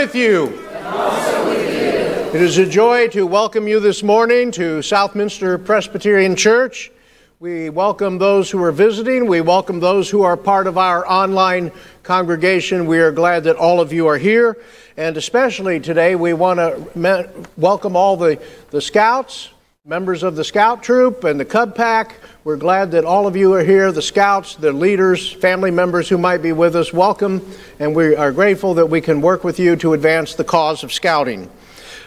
with you. It is a joy to welcome you this morning to Southminster Presbyterian Church. We welcome those who are visiting. We welcome those who are part of our online congregation. We are glad that all of you are here. And especially today, we want to welcome all the, the scouts, members of the scout troop, and the Cub Pack. We're glad that all of you are here, the scouts, the leaders, family members who might be with us. Welcome, and we are grateful that we can work with you to advance the cause of scouting.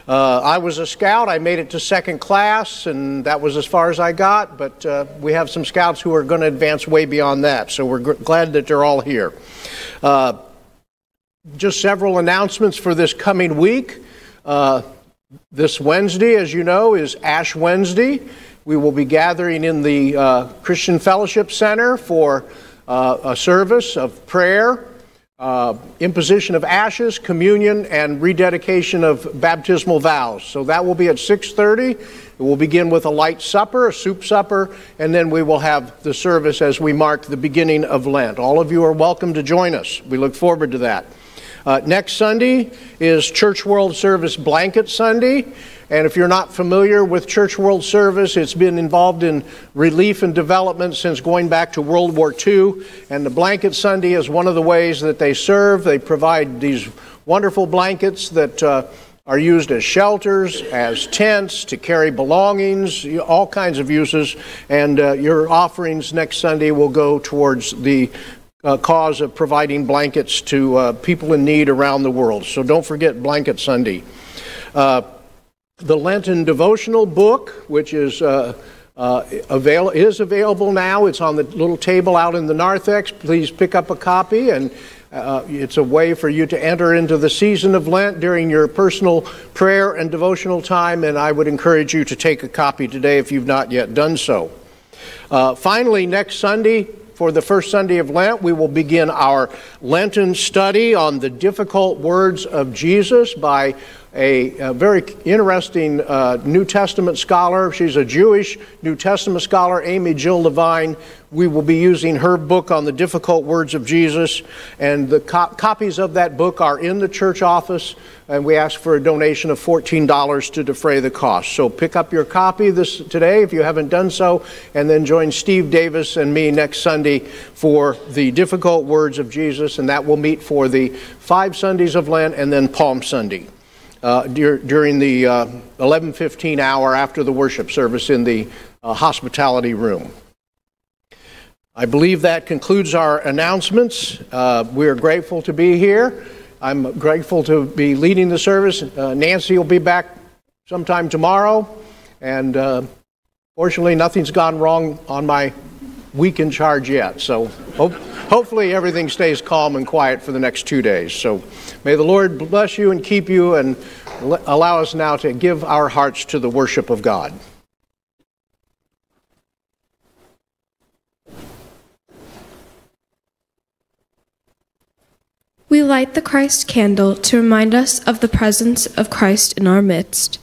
Uh, I was a scout. I made it to second class, and that was as far as I got. But uh, we have some scouts who are going to advance way beyond that, so we're glad that they're all here. Uh, just several announcements for this coming week. Uh, this Wednesday, as you know, is Ash Wednesday. We will be gathering in the uh, Christian Fellowship Center for uh, a service of prayer, uh, imposition of ashes, communion, and rededication of baptismal vows. So that will be at 6:30. It will begin with a light supper, a soup supper, and then we will have the service as we mark the beginning of Lent. All of you are welcome to join us. We look forward to that. Uh, next Sunday is Church World Service Blanket Sunday. And if you're not familiar with Church World Service, it's been involved in relief and development since going back to World War II. And the Blanket Sunday is one of the ways that they serve. They provide these wonderful blankets that uh, are used as shelters, as tents, to carry belongings, all kinds of uses. And uh, your offerings next Sunday will go towards the uh, cause of providing blankets to uh, people in need around the world. So don't forget Blanket Sunday. Uh, the Lenten devotional book, which is uh, uh, avail- is available now. It's on the little table out in the narthex. Please pick up a copy, and uh, it's a way for you to enter into the season of Lent during your personal prayer and devotional time. And I would encourage you to take a copy today if you've not yet done so. finally, next Sunday, for the first Sunday of Lent, we will begin our Lenten study on the difficult words of Jesus by a, a very interesting uh, New Testament scholar. She's a Jewish New Testament scholar, Amy Jill Levine. We will be using her book on the difficult words of Jesus, and the co- copies of that book are in the church office, and we ask for a donation of $14 to defray the cost. So pick up your copy this today if you haven't done so, and then join Steve Davis and me next Sunday for the difficult words of Jesus, and that will meet for the five Sundays of Lent and then Palm Sunday uh, dur- during the uh, 11:15 hour after the worship service in the uh, hospitality room. I believe that concludes our announcements. Uh, we are grateful to be here. I'm grateful to be leading the service. Uh, Nancy will be back sometime tomorrow, and uh, fortunately, nothing's gone wrong on my week in charge yet. So hope, hopefully everything stays calm and quiet for the next two days. So may the Lord bless you and keep you and allow us now to give our hearts to the worship of God. We light the Christ candle to remind us of the presence of Christ in our midst.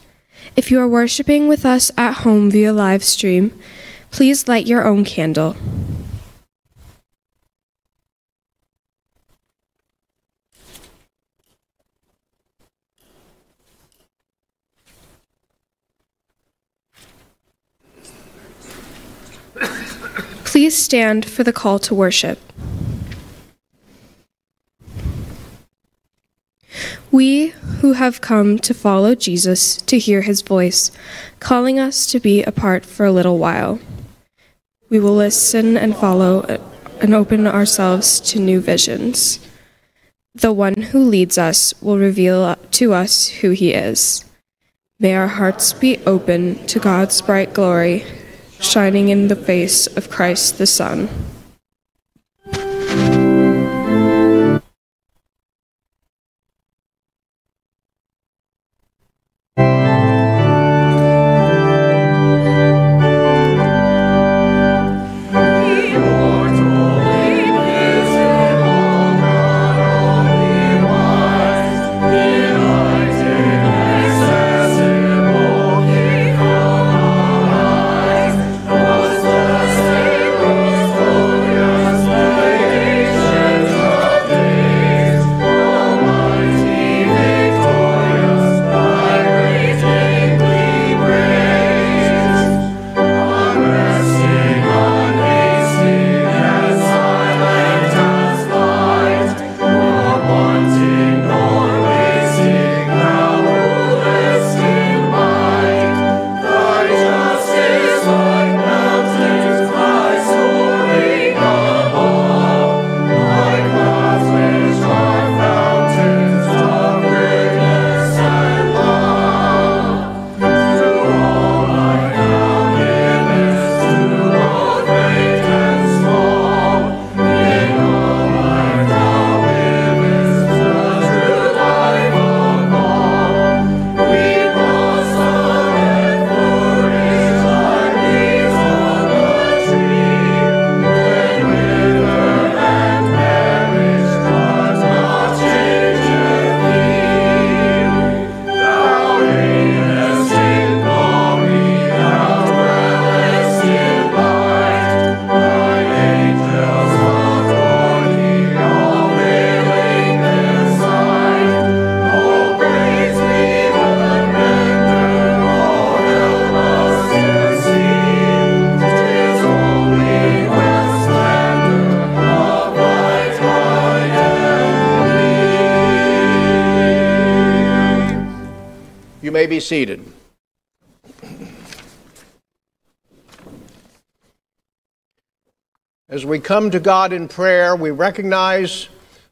If you are worshiping with us at home via live stream, Please light your own candle. Please stand for the call to worship. We who have come to follow Jesus to hear his voice, calling us to be apart for a little while. We will listen and follow uh, and open ourselves to new visions. The one who leads us will reveal to us who he is. May our hearts be open to God's bright glory, shining in the face of Christ the Son. Seated. As we come to God in prayer, we recognize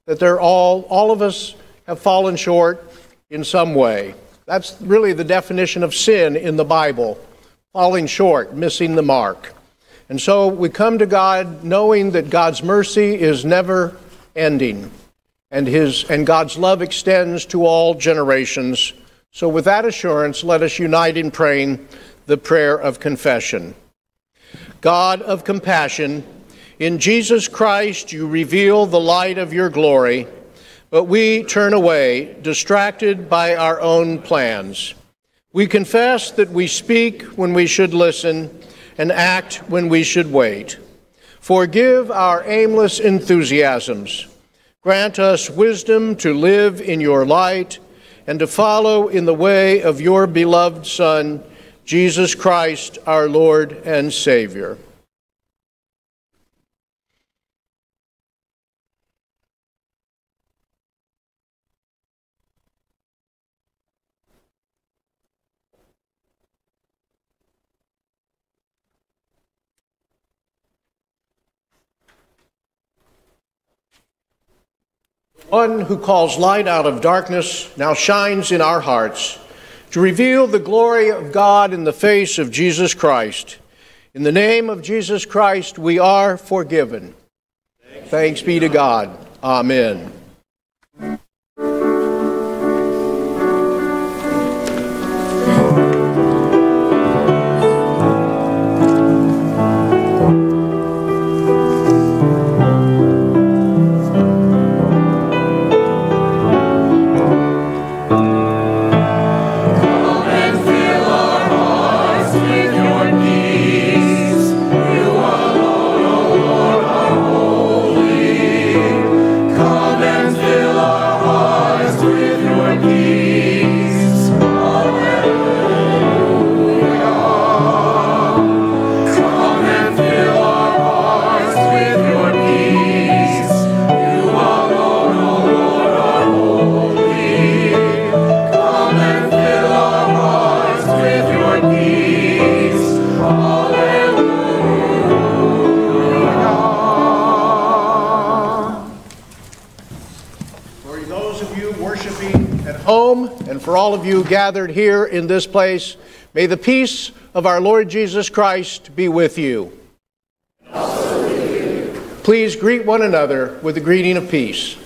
that they're all, all of us have fallen short in some way. That's really the definition of sin in the Bible falling short, missing the mark. And so we come to God knowing that God's mercy is never ending and, his, and God's love extends to all generations. So, with that assurance, let us unite in praying the prayer of confession. God of compassion, in Jesus Christ you reveal the light of your glory, but we turn away, distracted by our own plans. We confess that we speak when we should listen and act when we should wait. Forgive our aimless enthusiasms Grant us wisdom to live in your light and to follow in the way of your beloved Son, Jesus Christ, our Lord and Savior. One who calls light out of darkness now shines in our hearts to reveal the glory of God in the face of Jesus Christ. In the name of Jesus Christ, we are forgiven. Thanks, be to God. Amen. All of you gathered here in this place, may the peace of our Lord Jesus Christ be with you. With you. Please greet one another with the greeting of peace.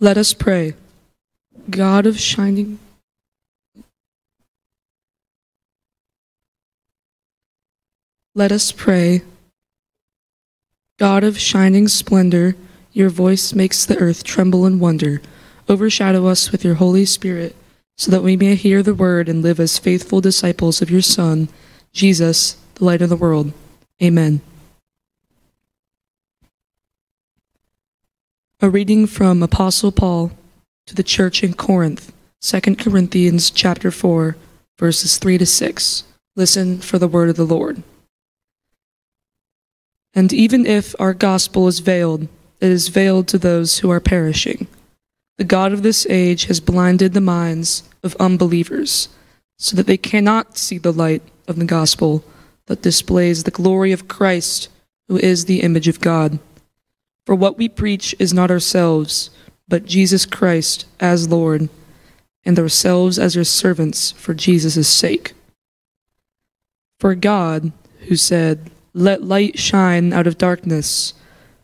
Let us pray. God of shining Let us pray. God of shining splendor, your voice makes the earth tremble in wonder. Overshadow us with your Holy Spirit, so that we may hear the word and live as faithful disciples of your Son, Jesus, the light of the world. Amen. A reading from Apostle Paul to the church in Corinth, 2 Corinthians chapter 4, verses 3 to 6. Listen for the word of the Lord. And even if our gospel is veiled, it is veiled to those who are perishing. The God of this age has blinded the minds of unbelievers, so that they cannot see the light of the gospel that displays the glory of Christ, who is the image of God. For what we preach is not ourselves, but Jesus Christ as Lord, and ourselves as your servants for Jesus' sake. For God, who said, let light shine out of darkness.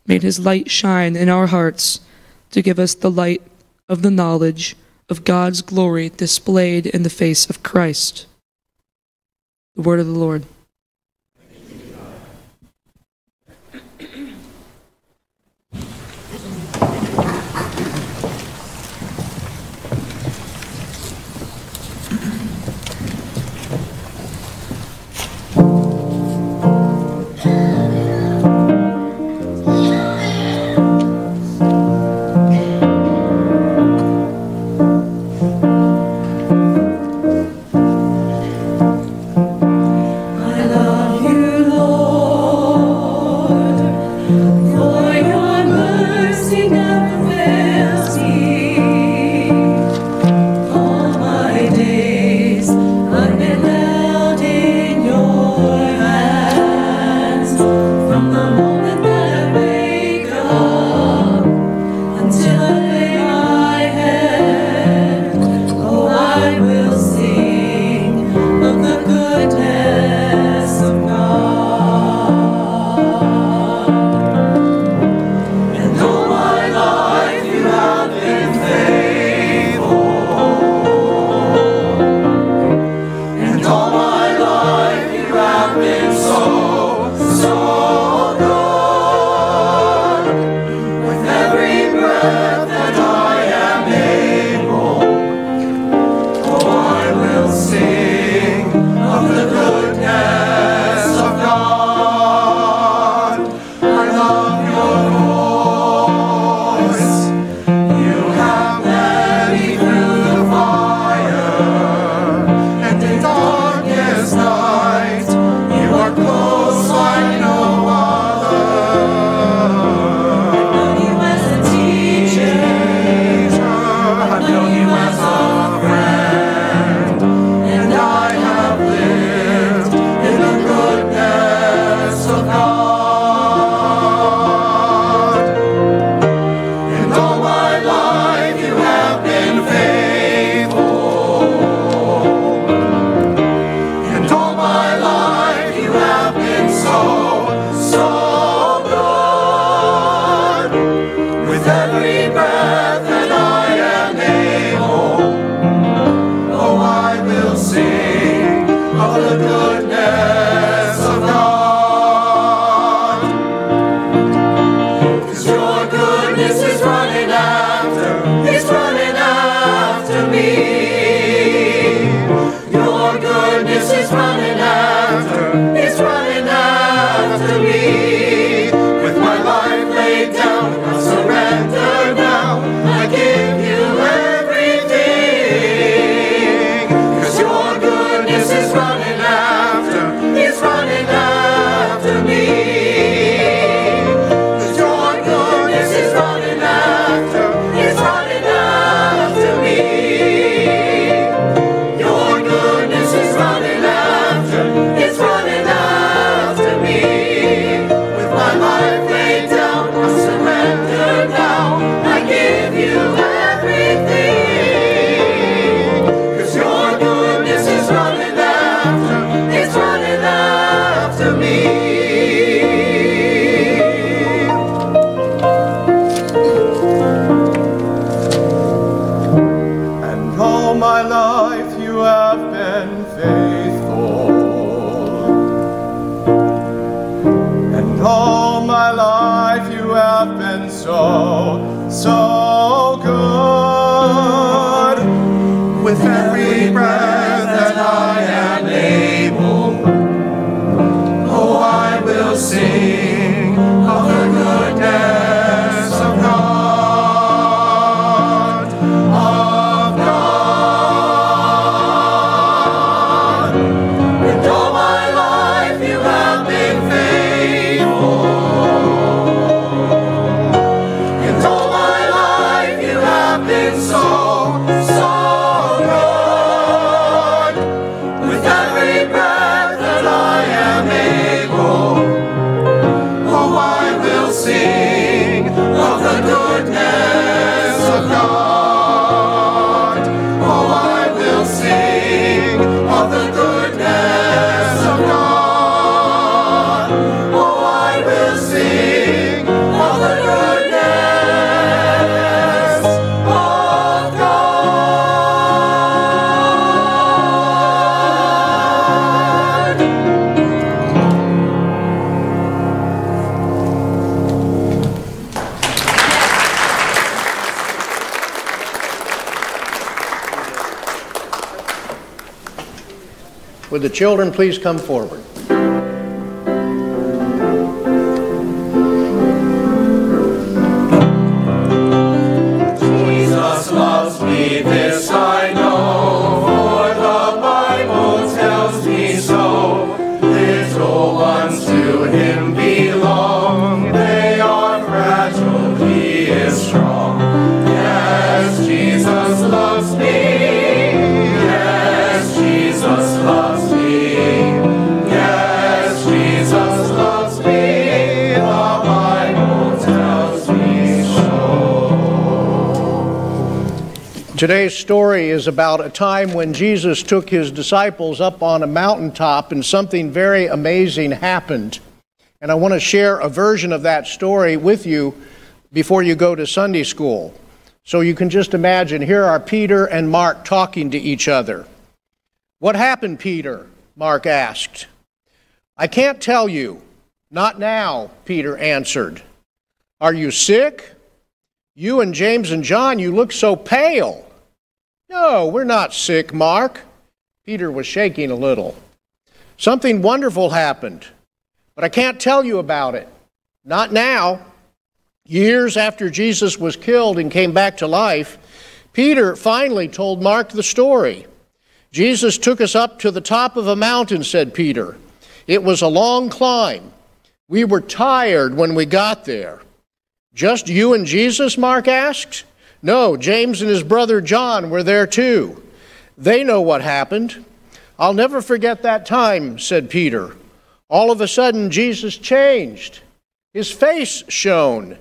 Made his light shine in our hearts to give us the light of the knowledge of God's glory displayed in the face of Christ. The word of the Lord. With my life laid children please come forward? Today's story is about a time when Jesus took his disciples up on a mountaintop and something very amazing happened. And I want to share a version of that story with you before you go to Sunday school. So you can just imagine here are Peter and Mark talking to each other. What happened, Peter? Mark asked. I can't tell you. Not now, Peter answered. Are you sick? You and James and John, you look so pale. No, we're not sick, Mark. Peter was shaking a little. Something wonderful happened, but I can't tell you about it. Not now. Years after Jesus was killed and came back to life, Peter finally told Mark the story. Jesus took us up to the top of a mountain, said Peter. It was a long climb. We were tired when we got there. Just you and Jesus? Mark asked. No, James and his brother John were there too. They know what happened. I'll never forget that time, said Peter. All of a sudden, Jesus changed. His face shone.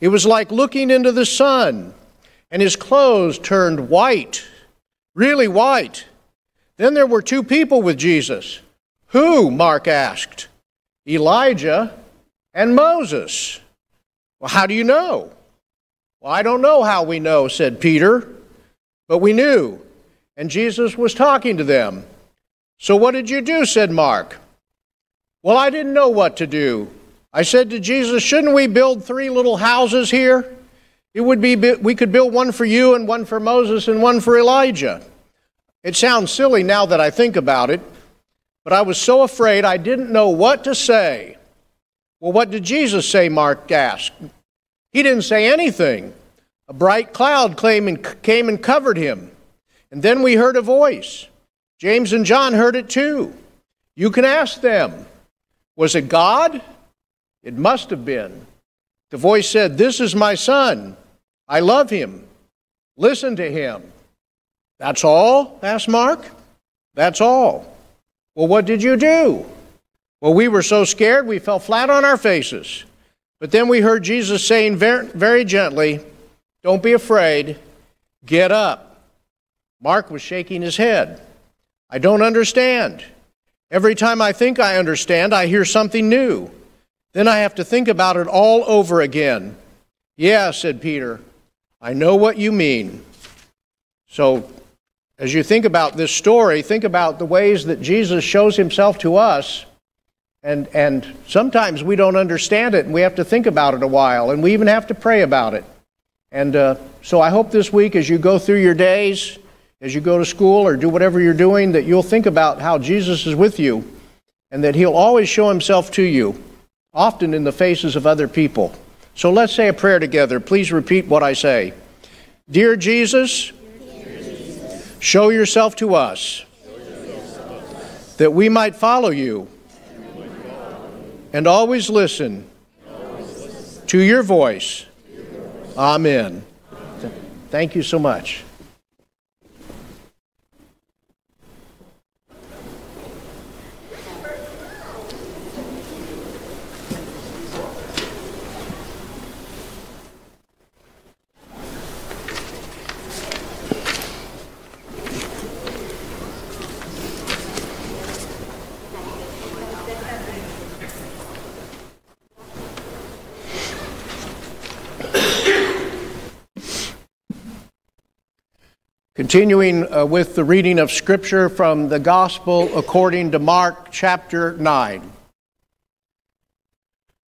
It was like looking into the sun, and his clothes turned white, really white. Then there were two people with Jesus. Who? Mark asked. Elijah and Moses. Well, how do you know? Well, I don't know how we know, said Peter, but we knew, and Jesus was talking to them. So what did you do? said Mark. Well, I didn't know what to do. I said to Jesus, shouldn't we build three little houses here? It would be, we could build one for you and one for Moses and one for Elijah. It sounds silly now that I think about it, but I was so afraid I didn't know what to say. Well, what did Jesus say? Mark asked. He didn't say anything. A bright cloud came and, came and covered him. And then we heard a voice. James and John heard it too. You can ask them. Was it God? It must have been. The voice said, This is my son. I love him. Listen to him. That's all? asked Mark. That's all. Well, what did you do? Well, we were so scared we fell flat on our faces. But then we heard Jesus saying very, very gently, Don't be afraid, get up. Mark was shaking his head. I don't understand. Every time I think I understand, I hear something new. Then I have to think about it all over again. Yeah, said Peter, I know what you mean. So, as you think about this story, think about the ways that Jesus shows himself to us And, and sometimes we don't understand it and we have to think about it a while and we even have to pray about it. And uh, so I hope this week, as you go through your days, as you go to school or do whatever you're doing, that you'll think about how Jesus is with you and that he'll always show himself to you, often in the faces of other people. So let's say a prayer together. Please repeat what I say. Dear Jesus, show yourself to us that we might follow you and always listen to your voice. Amen. Thank you so much. Continuing uh, with the reading of Scripture from the Gospel according to Mark chapter 9.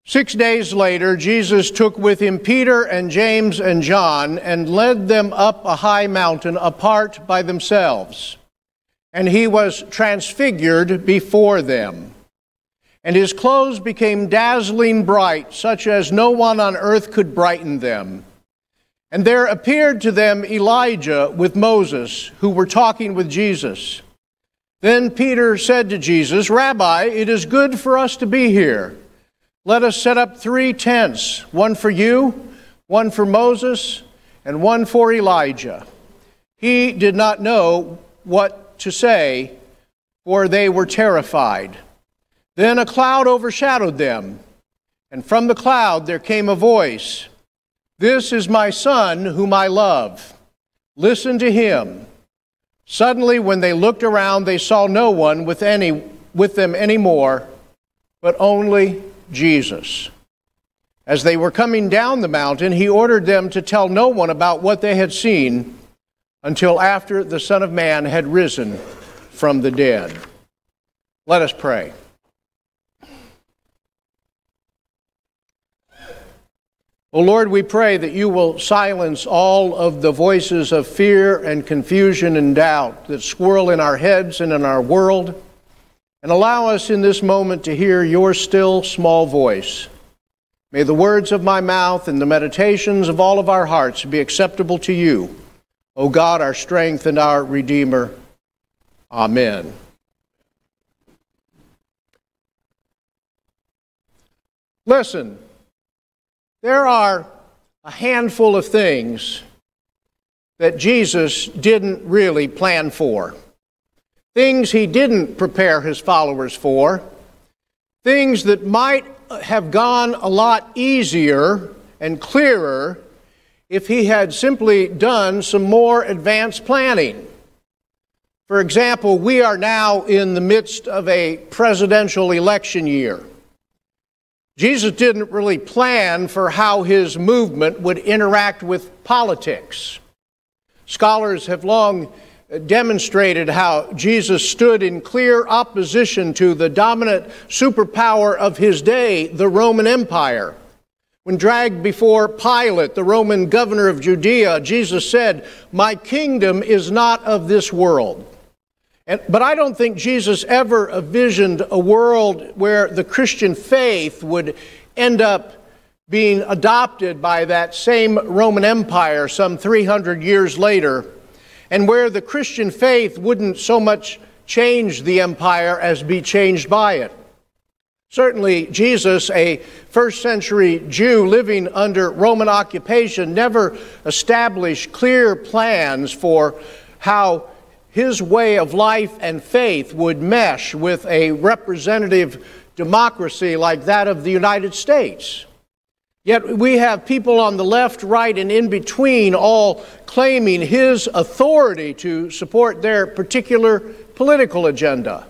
Six days later, Jesus took with him Peter and James and John and led them up a high mountain apart by themselves. And he was transfigured before them. And his clothes became dazzling bright, such as no one on earth could brighten them. And there appeared to them Elijah with Moses, who were talking with Jesus. Then Peter said to Jesus, Rabbi, it is good for us to be here. Let us set up three tents one for you, one for Moses, and one for Elijah. He did not know what to say, for they were terrified. Then a cloud overshadowed them, and from the cloud there came a voice. This is my son whom I love. Listen to him. Suddenly, when they looked around, they saw no one with, any, with them anymore, but only Jesus. As they were coming down the mountain, he ordered them to tell no one about what they had seen until after the Son of Man had risen from the dead. Let us pray. O Lord, we pray that you will silence all of the voices of fear and confusion and doubt that swirl in our heads and in our world, and allow us in this moment to hear your still small voice. May the words of my mouth and the meditations of all of our hearts be acceptable to you, O God, our strength and our Redeemer. Amen. Listen. There are a handful of things that Jesus didn't really plan for, things he didn't prepare his followers for, things that might have gone a lot easier and clearer if he had simply done some more advanced planning. For example, we are now in the midst of a presidential election year. Jesus didn't really plan for how his movement would interact with politics. Scholars have long demonstrated how Jesus stood in clear opposition to the dominant superpower of his day, the Roman Empire. When dragged before Pilate, the Roman governor of Judea, Jesus said, My kingdom is not of this world. And, but I don't think Jesus ever envisioned a world where the Christian faith would end up being adopted by that same Roman Empire some 300 years later, and where the Christian faith wouldn't so much change the empire as be changed by it. Certainly, Jesus, a first century Jew living under Roman occupation, never established clear plans for how his way of life and faith would mesh with a representative democracy like that of the United States. Yet we have people on the left, right, and in between all claiming his authority to support their particular political agenda.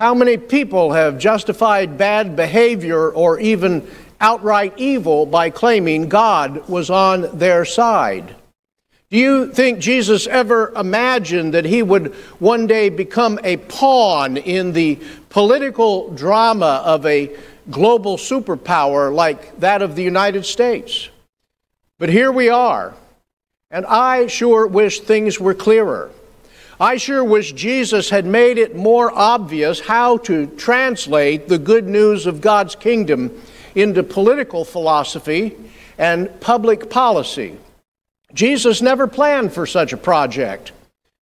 How many people have justified bad behavior or even outright evil by claiming God was on their side? Do you think Jesus ever imagined that he would one day become a pawn in the political drama of a global superpower like that of the United States. But here we are, and I sure wish things were clearer. I sure wish Jesus had made it more obvious how to translate the good news of God's kingdom into political philosophy and public policy. Jesus never planned for such a project.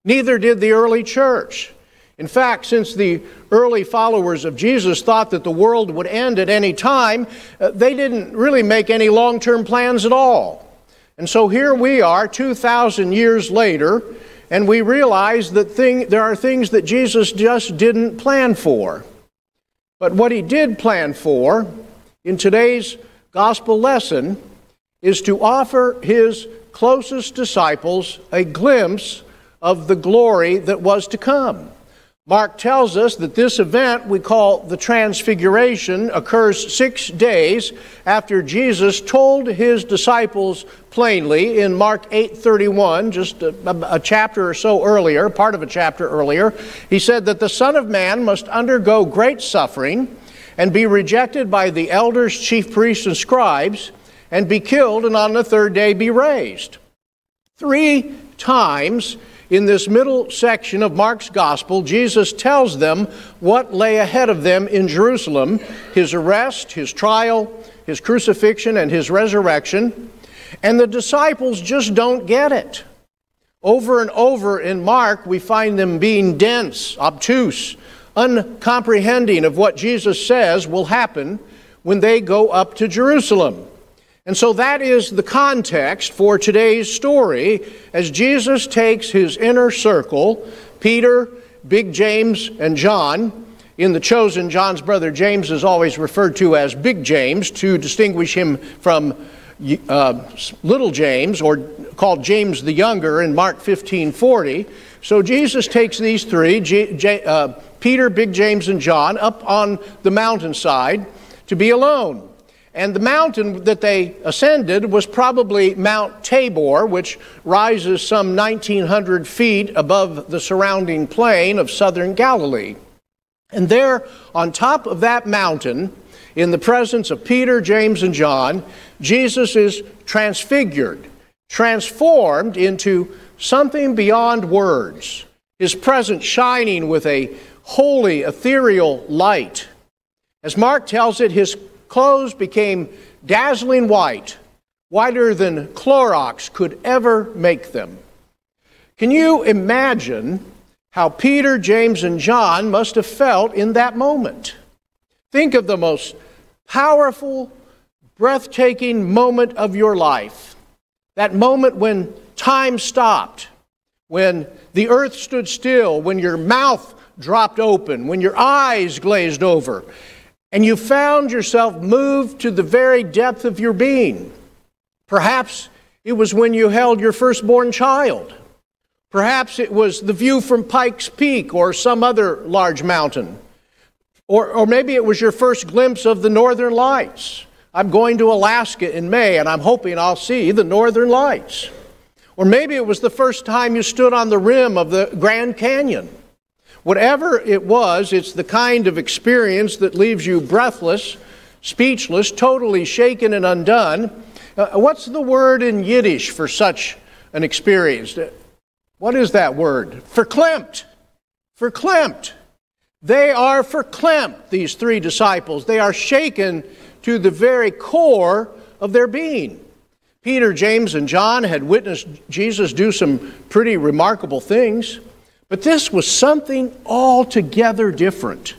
Neither did the early church. In fact, since the early followers of Jesus thought that the world would end at any time, uh, they didn't really make any long term plans at all. And so here we are, 2,000 years later, and we realize that thing, there are things that Jesus just didn't plan for. But what he did plan for in today's gospel lesson is to offer his closest disciples a glimpse of the glory that was to come. Mark tells us that this event we call the Transfiguration occurs six days after Jesus told his disciples plainly in Mark 8:31, just a, a, chapter or so earlier, part of a chapter earlier, he said that the Son of Man must undergo great suffering and be rejected by the elders, chief priests, and scribes, and be killed, and on the third day be raised. Three times in this middle section of Mark's gospel, Jesus tells them what lay ahead of them in Jerusalem his arrest, his trial, his crucifixion, and his resurrection. And the disciples just don't get it. Over and over in Mark, we find them being dense, obtuse, uncomprehending of what Jesus says will happen when they go up to Jerusalem. And so that is the context for today's story as Jesus takes his inner circle, Peter, Big James, and John. In the chosen, John's brother James is always referred to as Big James to distinguish him from uh, little James, or called James the Younger in Mark 15 40. So Jesus takes these three, J- J- uh, Peter, Big James, and John, up on the mountainside to be alone. And the mountain that they ascended was probably Mount Tabor, which rises some 1,900 feet above the surrounding plain of southern Galilee. And there, on top of that mountain, in the presence of Peter, James, and John, Jesus is transfigured, transformed into something beyond words, his presence shining with a holy, ethereal light. As Mark tells it, his clothes became dazzling white, whiter than Clorox could ever make them. Can you imagine how Peter, James, and John must have felt in that moment? Think of the most powerful, breathtaking moment of your life. That moment when time stopped, when the earth stood still, when your mouth dropped open, when your eyes glazed over, and you found yourself moved to the very depth of your being. Perhaps it was when you held your firstborn child. Perhaps it was the view from Pikes Peak or some other large mountain. Or, or maybe it was your first glimpse of the northern lights. I'm going to Alaska in May and I'm hoping I'll see the northern lights. Or maybe it was the first time you stood on the rim of the Grand Canyon. Whatever it was, it's the kind of experience that leaves you breathless, speechless, totally shaken and undone. Uh, what's the word in Yiddish for such an experience? What is that word? Verklempt. Verklempt. They are verklempt, these three disciples. They are shaken to the very core of their being. Peter, James, and John had witnessed Jesus do some pretty remarkable things. But this was something altogether different.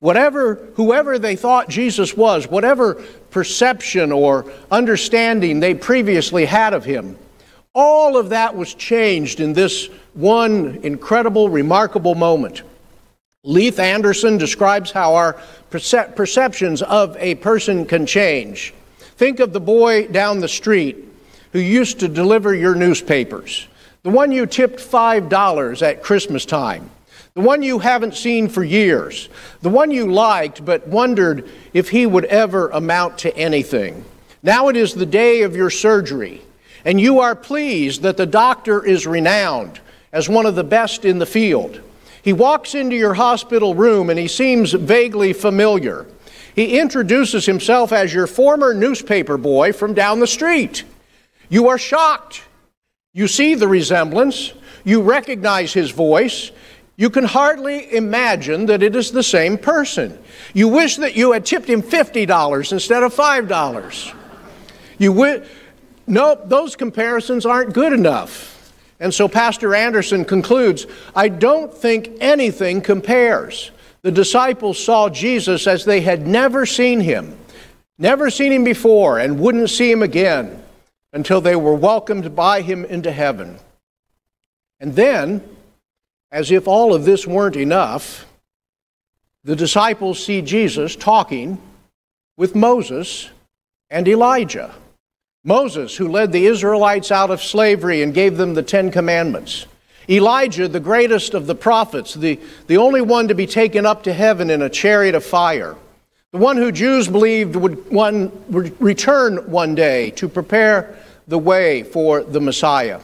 Whatever, whoever they thought Jesus was, whatever perception or understanding they previously had of him, all of that was changed in this one incredible, remarkable moment. Leith Anderson describes how our percep- perceptions of a person can change. Think of the boy down the street who used to deliver your newspapers. The one you tipped $5 at Christmas time. The one you haven't seen for years. The one you liked but wondered if he would ever amount to anything. Now it is the day of your surgery, and you are pleased that the doctor is renowned as one of the best in the field. He walks into your hospital room and he seems vaguely familiar. He introduces himself as your former newspaper boy from down the street. You are shocked. You see the resemblance. You recognize his voice. You can hardly imagine that it is the same person. You wish that you had tipped him $50 instead of $5. You wi- no, those comparisons aren't good enough. And so Pastor Anderson concludes I don't think anything compares. The disciples saw Jesus as they had never seen him, never seen him before, and wouldn't see him again until they were welcomed by him into heaven. And then, as if all of this weren't enough, the disciples see Jesus talking with Moses and Elijah. Moses, who led the Israelites out of slavery and gave them the Ten Commandments. Elijah, the greatest of the prophets, the, the only one to be taken up to heaven in a chariot of fire. The one who Jews believed would, one, would return one day to prepare the way for the Messiah.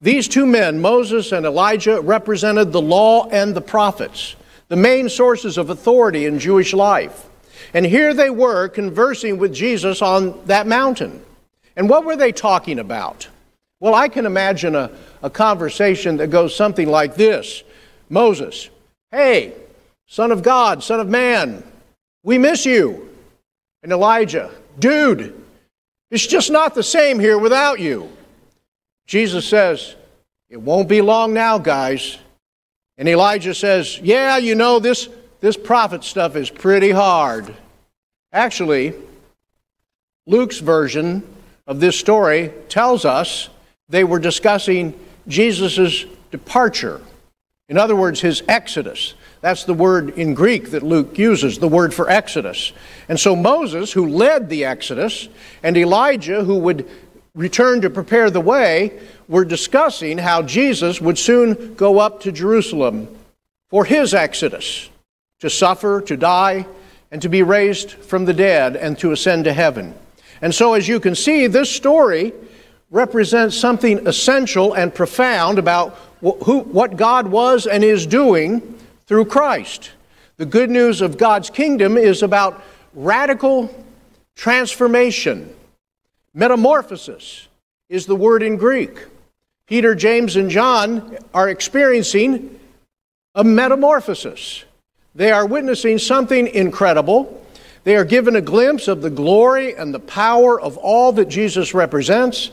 These two men, Moses and Elijah, represented the law and the prophets, the main sources of authority in Jewish life. And here they were conversing with Jesus on that mountain. And what were they talking about? Well, I can imagine a, a conversation that goes something like this Moses, hey, Son of God, Son of Man, we miss you. And Elijah, dude, it's just not the same here without you. Jesus says, It won't be long now, guys. And Elijah says, Yeah, you know, this, this prophet stuff is pretty hard. Actually, Luke's version of this story tells us they were discussing Jesus' departure. In other words, his exodus. That's the word in Greek that Luke uses, the word for exodus. And so Moses, who led the exodus, and Elijah, who would return to prepare the way, were discussing how Jesus would soon go up to Jerusalem for his exodus to suffer, to die, and to be raised from the dead and to ascend to heaven. And so, as you can see, this story represents something essential and profound about who, what God was and is doing through Christ. The good news of God's kingdom is about radical transformation. Metamorphosis is the word in Greek. Peter, James, and John are experiencing a metamorphosis. They are witnessing something incredible they are given a glimpse of the glory and the power of all that Jesus represents.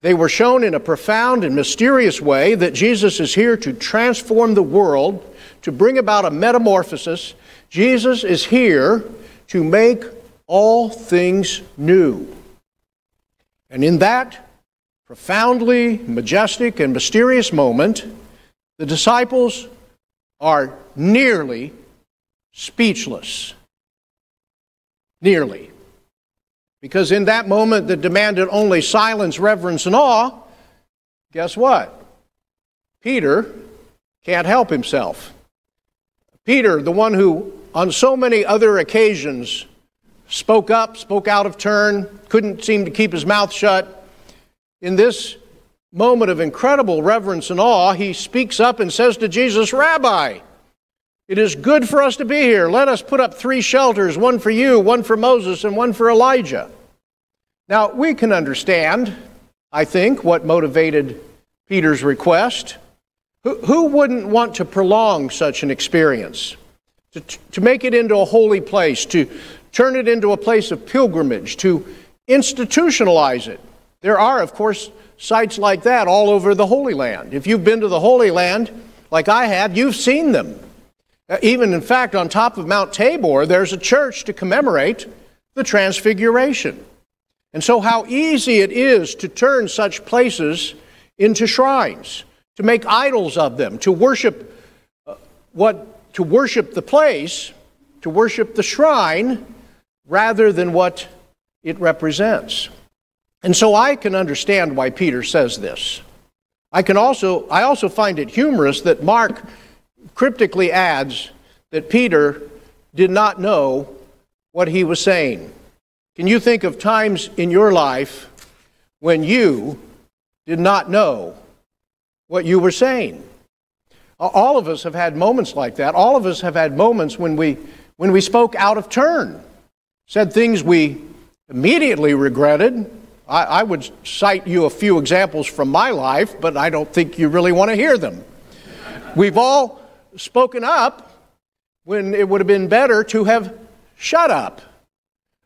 They were shown in a profound and mysterious way that Jesus is here to transform the world, to bring about a metamorphosis. Jesus is here to make all things new. And in that profoundly majestic and mysterious moment, the disciples are nearly speechless. Nearly. Because in that moment that demanded only silence, reverence, and awe, guess what? Peter can't help himself. Peter, the one who on so many other occasions spoke up, spoke out of turn, couldn't seem to keep his mouth shut, in this moment of incredible reverence and awe, he speaks up and says to Jesus, Rabbi, it is good for us to be here. Let us put up three shelters one for you, one for Moses, and one for Elijah. Now, we can understand, I think, what motivated Peter's request. Who, who wouldn't want to prolong such an experience? To, to make it into a holy place, to turn it into a place of pilgrimage, to institutionalize it. There are, of course, sites like that all over the Holy Land. If you've been to the Holy Land, like I have, you've seen them. Uh, even, in fact, on top of Mount Tabor, there's a church to commemorate the Transfiguration. And so, how easy it is to turn such places into shrines, to make idols of them, to worship uh, what, to worship the place, to worship the shrine, rather than what it represents. And so, I can understand why Peter says this. I can also, I also find it humorous that Mark cryptically adds that Peter did not know what he was saying. Can you think of times in your life when you did not know what you were saying? All of us have had moments like that. All of us have had moments when we, when we spoke out of turn, said things we immediately regretted. I, I would cite you a few examples from my life, but I don't think you really want to hear them. We've all spoken up when it would have been better to have shut up.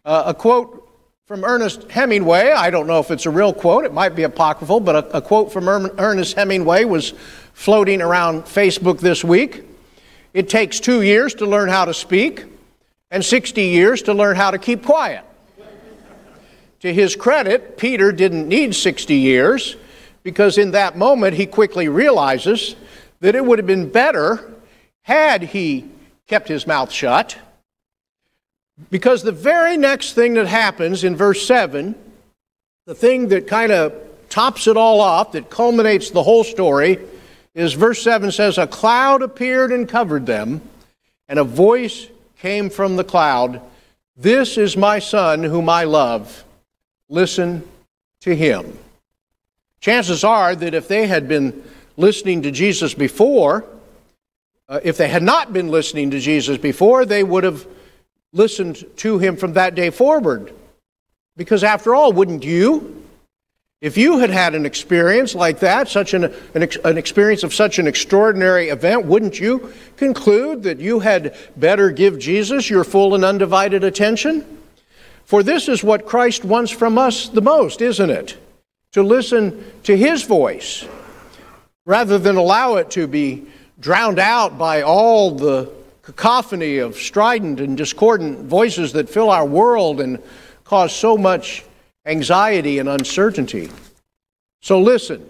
Uh, a quote from Ernest Hemingway, I don't know if it's a real quote, it might be apocryphal, but a, a quote from erm, Ernest Hemingway was floating around Facebook this week. It takes two years to learn how to speak and 60 years to learn how to keep quiet. to his credit, Peter didn't need 60 years because in that moment he quickly realizes that it would have been better had he kept his mouth shut. Because the very next thing that happens in verse 7, the thing that kind of tops it all off, that culminates the whole story, is verse 7 says, A cloud appeared and covered them, and a voice came from the cloud This is my son whom I love. Listen to him. Chances are that if they had been listening to Jesus before, uh, if they had not been listening to Jesus before, they would have listened to him from that day forward. Because after all, wouldn't you? If you had had an experience like that, such an, an, an, experience of such an extraordinary event, wouldn't you conclude that you had better give Jesus your full and undivided attention? For this is what Christ wants from us the most, isn't it? To listen to his voice rather than allow it to be drowned out by all the cacophony of strident and discordant voices that fill our world and cause so much anxiety and uncertainty. So, listen,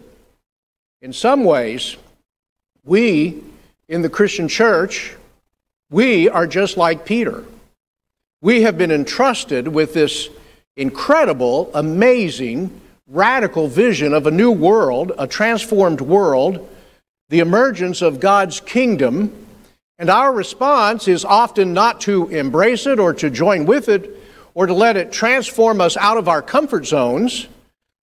in some ways, we in the Christian church, we are just like Peter. We have been entrusted with this incredible, amazing, radical vision of a new world, a transformed world, the emergence of God's kingdom and our response is often not to embrace it or to join with it or to let it transform us out of our comfort zones.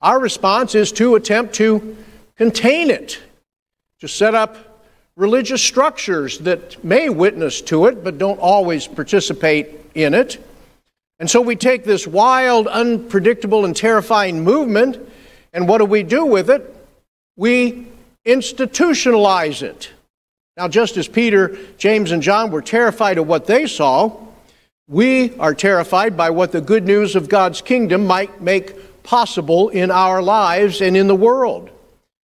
Our response is to attempt to contain it, to set up religious structures that may witness to it but don't always participate in it. And so we take this wild, unpredictable, and terrifying movement, and what do we do with it? We institutionalize it. Now, just as Peter, James, and John were terrified of what they saw, we are terrified by what the good news of God's kingdom might make possible in our lives and in the world.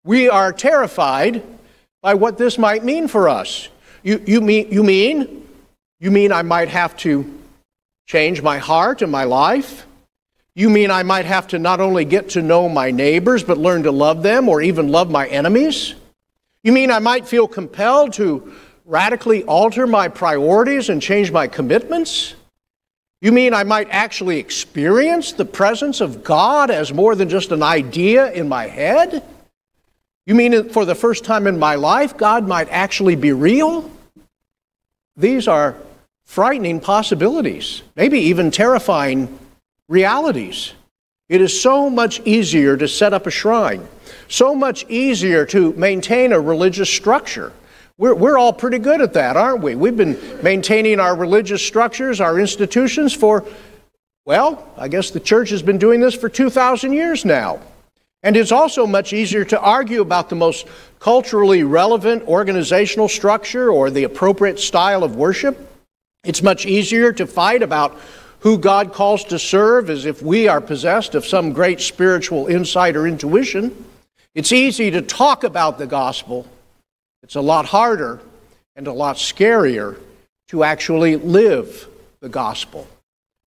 We are terrified by what this might mean for us. You, you, mean, you mean? You mean I might have to change my heart and my life? You mean I might have to not only get to know my neighbors, but learn to love them or even love my enemies? You mean I might feel compelled to radically alter my priorities and change my commitments? You mean I might actually experience the presence of God as more than just an idea in my head? You mean for the first time in my life, God might actually be real? These are frightening possibilities, maybe even terrifying realities. It is so much easier to set up a shrine so much easier to maintain a religious structure. We're, we're all pretty good at that, aren't we? We've been maintaining our religious structures, our institutions for, well, I guess the church has been doing this for 2,000 years now. And it's also much easier to argue about the most culturally relevant organizational structure or the appropriate style of worship. It's much easier to fight about who God calls to serve as if we are possessed of some great spiritual insight or intuition. It's easy to talk about the gospel, it's a lot harder and a lot scarier to actually live the gospel.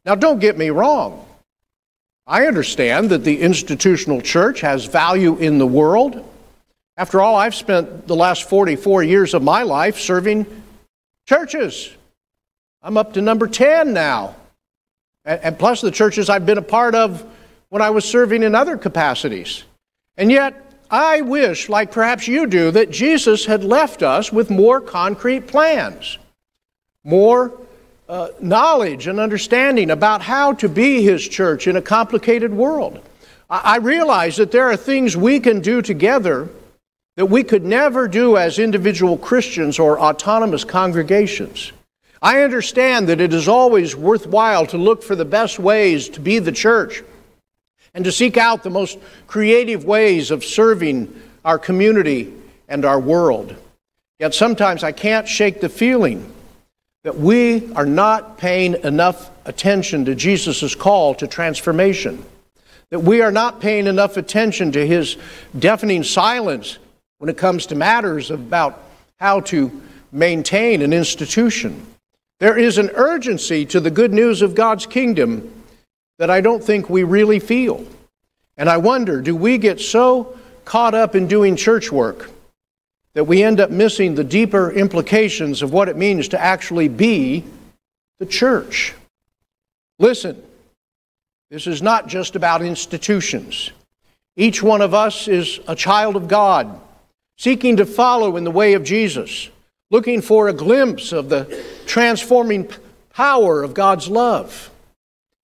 Now, don't get me wrong. I understand that the institutional church has value in the world. After all, I've spent the last 44 years of my life serving churches. I'm up to number 10 now. And plus the churches I've been a part of when I was serving in other capacities. And yet, I wish, like perhaps you do, that Jesus had left us with more concrete plans, more uh, knowledge and understanding about how to be His church in a complicated world. I, I realize that there are things we can do together that we could never do as individual Christians or autonomous congregations. I understand that it is always worthwhile to look for the best ways to be the church and to seek out the most creative ways of serving our community and our world. Yet sometimes I can't shake the feeling that we are not paying enough attention to Jesus' call to transformation, that we are not paying enough attention to his deafening silence when it comes to matters about how to maintain an institution. There is an urgency to the good news of God's kingdom that I don't think we really feel. And I wonder do we get so caught up in doing church work that we end up missing the deeper implications of what it means to actually be the church? Listen, this is not just about institutions. Each one of us is a child of God, seeking to follow in the way of Jesus, looking for a glimpse of the transforming power of God's love.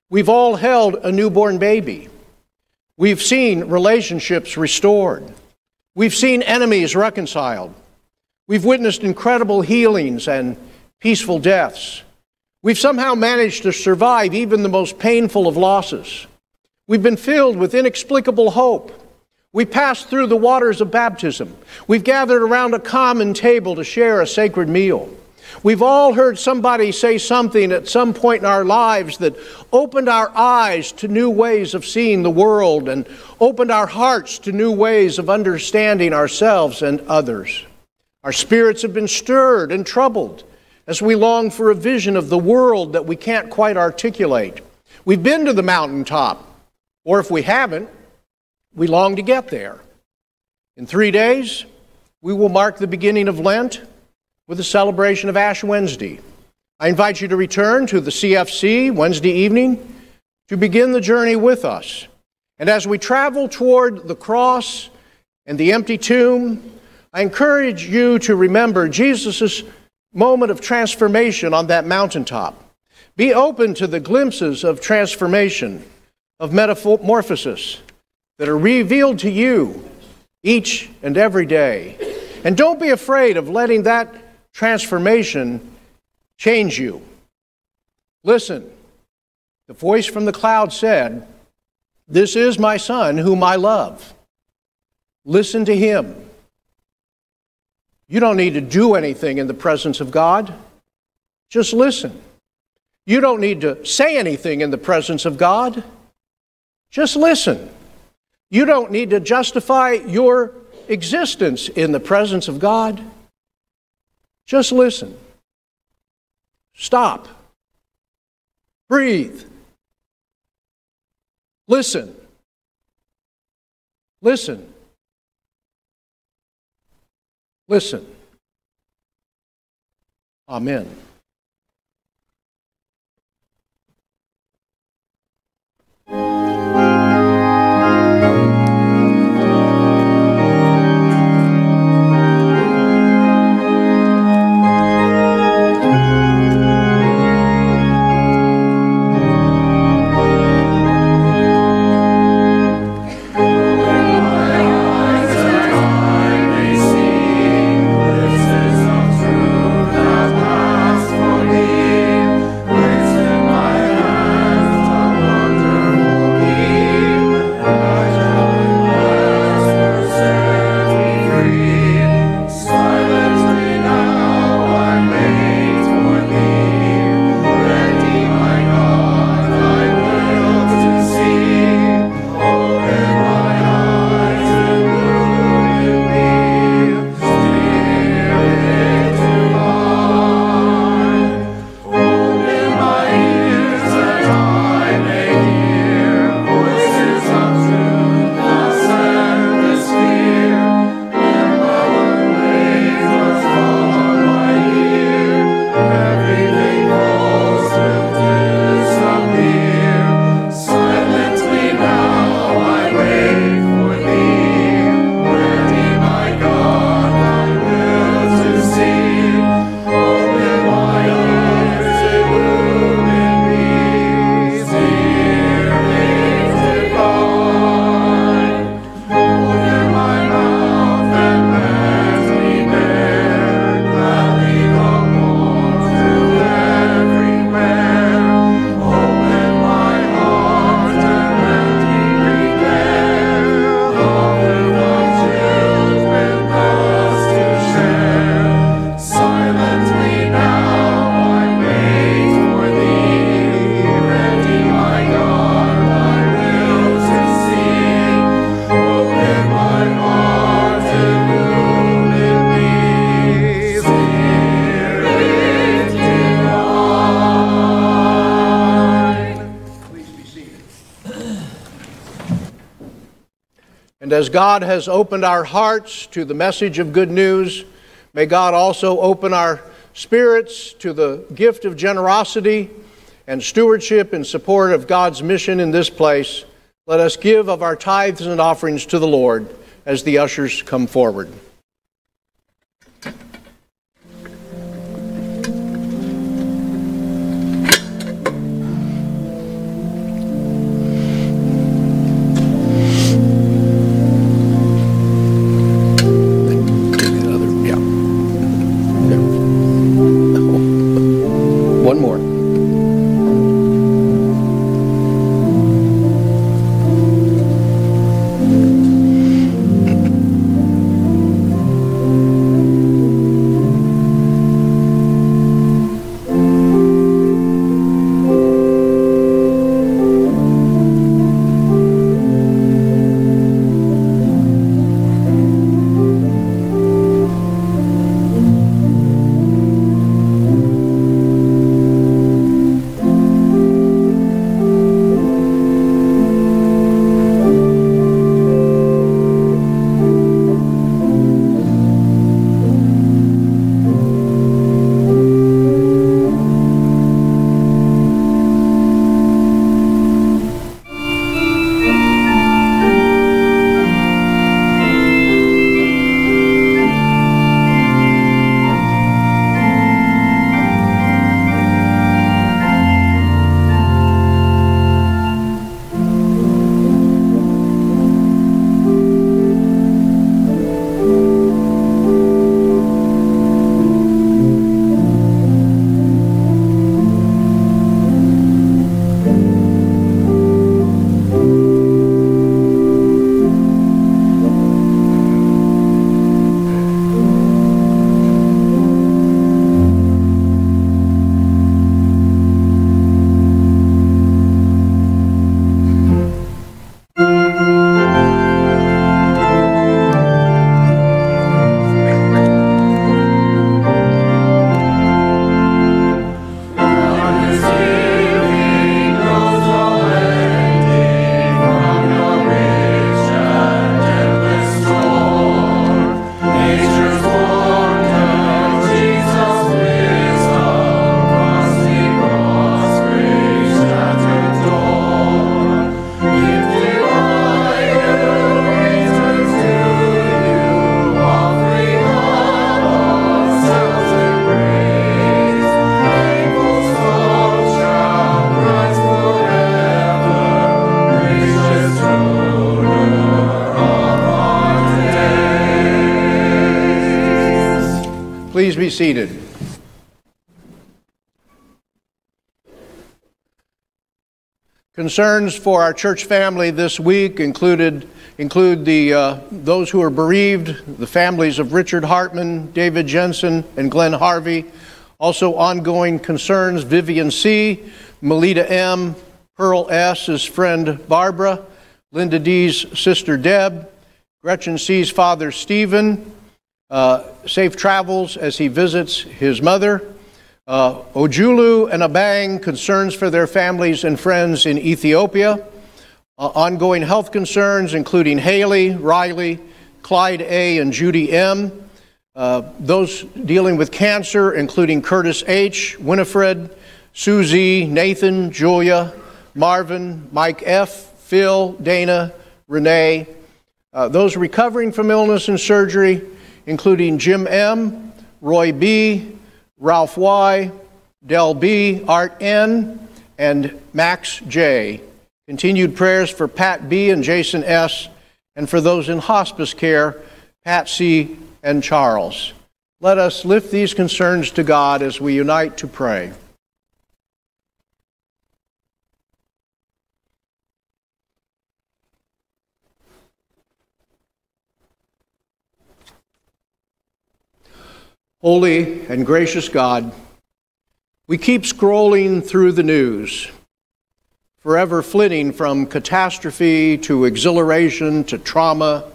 We've all held a newborn baby. We've seen relationships restored. We've seen enemies reconciled. We've witnessed incredible healings and peaceful deaths. We've somehow managed to survive even the most painful of losses. We've been filled with inexplicable hope. We passed through the waters of baptism. We've gathered around a common table to share a sacred meal. We've all heard somebody say something at some point in our lives that opened our eyes to new ways of seeing the world and opened our hearts to new ways of understanding ourselves and others. Our spirits have been stirred and troubled as we long for a vision of the world that we can't quite articulate. We've been to the mountaintop, or if we haven't, we long to get there. In three days, we will mark the beginning of Lent with the celebration of Ash Wednesday. I invite you to return to the CFC Wednesday evening to begin the journey with us. And as we travel toward the cross and the empty tomb, I encourage you to remember Jesus' moment of transformation on that mountaintop. Be open to the glimpses of transformation, of metamorphosis that are revealed to you each and every day. And don't be afraid of letting that transformation change you. Listen, the voice from the cloud said, This is my son whom I love. Listen to him. You don't need to do anything in the presence of God. Just listen. You don't need to say anything in the presence of God. Just listen. You don't need to justify your existence in the presence of God. Just listen. Stop. Breathe. Listen. Listen. Listen. Amen. As God has opened our hearts to the message of good news, may God also open our spirits to the gift of generosity and stewardship in support of God's mission in this place. Let us give of our tithes and offerings to the Lord as the ushers come forward. Seated. Concerns for our church family this week included include the uh, those who are bereaved, the families of Richard Hartman, David Jensen, and Glenn Harvey. Also, ongoing concerns: Vivian C., Melita M., Pearl S.'s friend Barbara, Linda D.'s sister Deb, Gretchen C.'s father Stephen. Uh, safe travels as he visits his mother. Uh, Ojulu and Abang, concerns for their families and friends in Ethiopia. Uh, ongoing health concerns, including Haley, Riley, Clyde A., and Judy M. Uh, those dealing with cancer, including Curtis H., Winifred, Susie, Nathan, Julia, Marvin, Mike F., Phil, Dana, Renee. Uh, those recovering from illness and surgery, including Jim M., Roy B., Ralph Y., Del B., Art N., and Max J. Continued prayers for Pat B. and Jason S., and for those in hospice care, Pat C. and Charles. Let us lift these concerns to God as we unite to pray. Holy and gracious God, we keep scrolling through the news, forever flitting from catastrophe to exhilaration to trauma,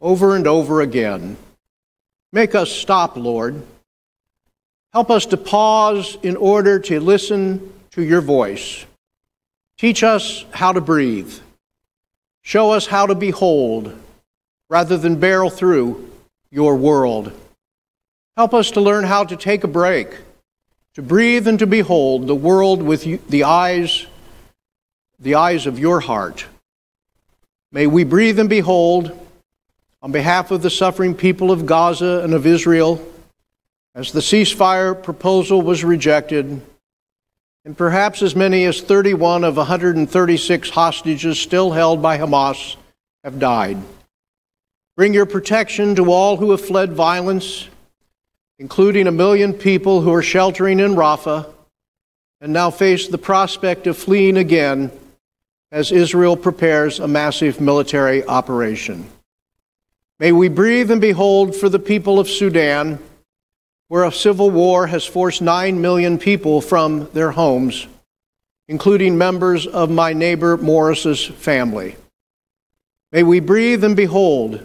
over and over again. Make us stop, Lord. Help us to pause in order to listen to your voice. Teach us how to breathe. Show us how to behold rather than barrel through your world. Help us to learn how to take a break, to breathe and to behold the world with the eyes, the eyes of your heart. May we breathe and behold on behalf of the suffering people of Gaza and of Israel as the ceasefire proposal was rejected, and perhaps as many as 31 of 136 hostages still held by Hamas have died. Bring your protection to all who have fled violence, including a million people who are sheltering in Rafah and now face the prospect of fleeing again as Israel prepares a massive military operation. May we breathe and behold for the people of Sudan, where a civil war has forced 9 million people from their homes, including members of my neighbor Morris's family. May we breathe and behold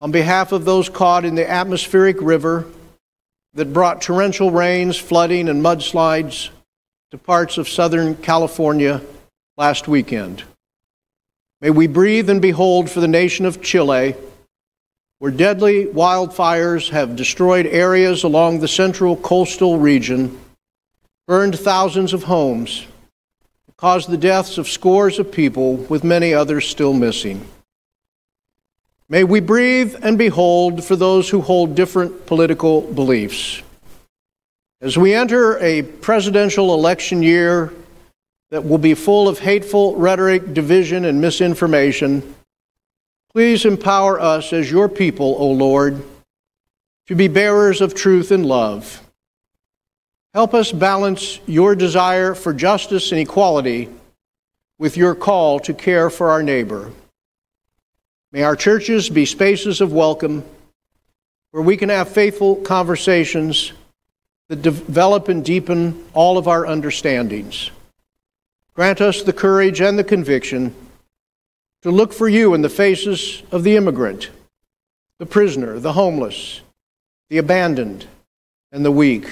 on behalf of those caught in the atmospheric river that brought torrential rains, flooding, and mudslides to parts of Southern California last weekend. May we breathe and behold for the nation of Chile, where deadly wildfires have destroyed areas along the central coastal region, burned thousands of homes, caused the deaths of scores of people, with many others still missing. May we breathe and behold for those who hold different political beliefs. As we enter a presidential election year that will be full of hateful rhetoric, division, and misinformation, please empower us as your people, O Lord, to be bearers of truth and love. Help us balance your desire for justice and equality with your call to care for our neighbor. May our churches be spaces of welcome where we can have faithful conversations that develop and deepen all of our understandings. Grant us the courage and the conviction to look for you in the faces of the immigrant, the prisoner, the homeless, the abandoned, and the weak.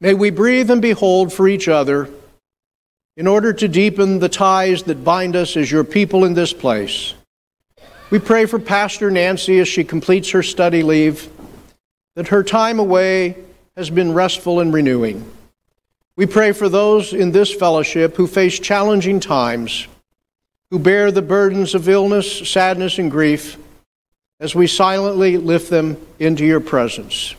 May we breathe and behold for each other in order to deepen the ties that bind us as your people in this place. We pray for Pastor Nancy as she completes her study leave, that her time away has been restful and renewing. We pray for those in this fellowship who face challenging times, who bear the burdens of illness, sadness, and grief, as we silently lift them into your presence.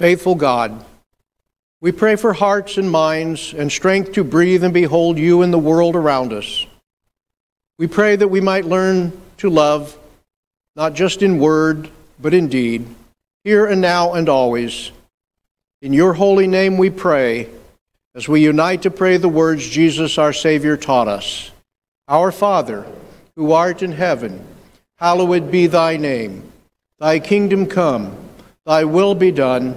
Faithful God, we pray for hearts and minds and strength to breathe and behold you in the world around us. We pray that we might learn to love, not just in word, but in deed, here and now and always. In your holy name we pray, as we unite to pray the words Jesus our Savior taught us Our Father, who art in heaven, hallowed be thy name. Thy kingdom come, thy will be done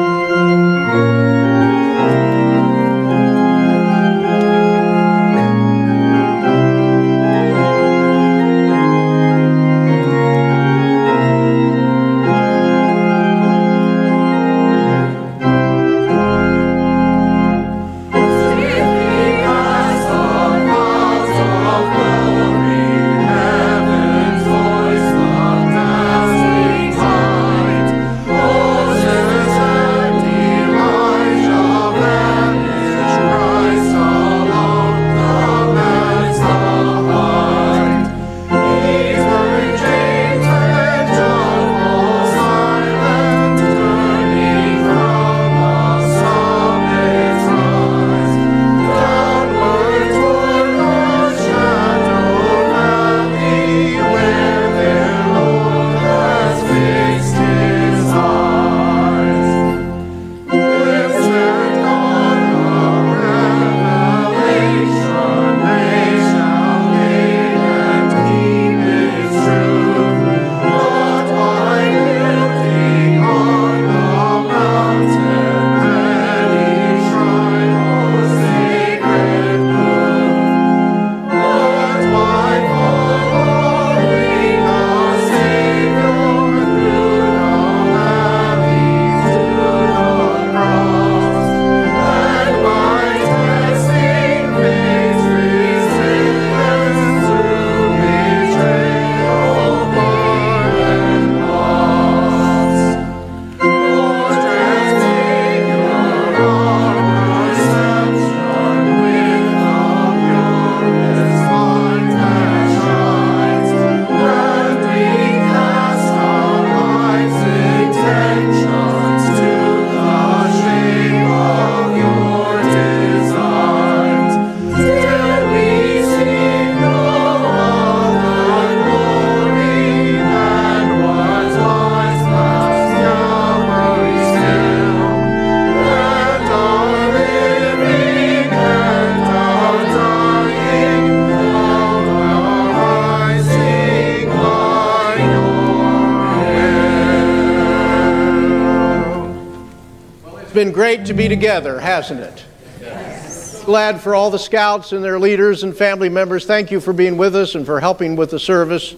Great to be together, hasn't it? Yes. Glad for all the scouts and their leaders and family members. Thank you for being with us and for helping with the service.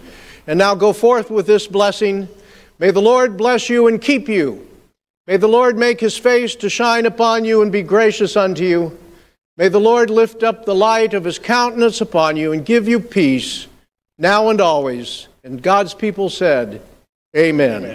And now go forth with this blessing. May the Lord bless you and keep you. May the Lord make his face to shine upon you and be gracious unto you. May the Lord lift up the light of his countenance upon you and give you peace now and always. And God's people said, Amen. Amen.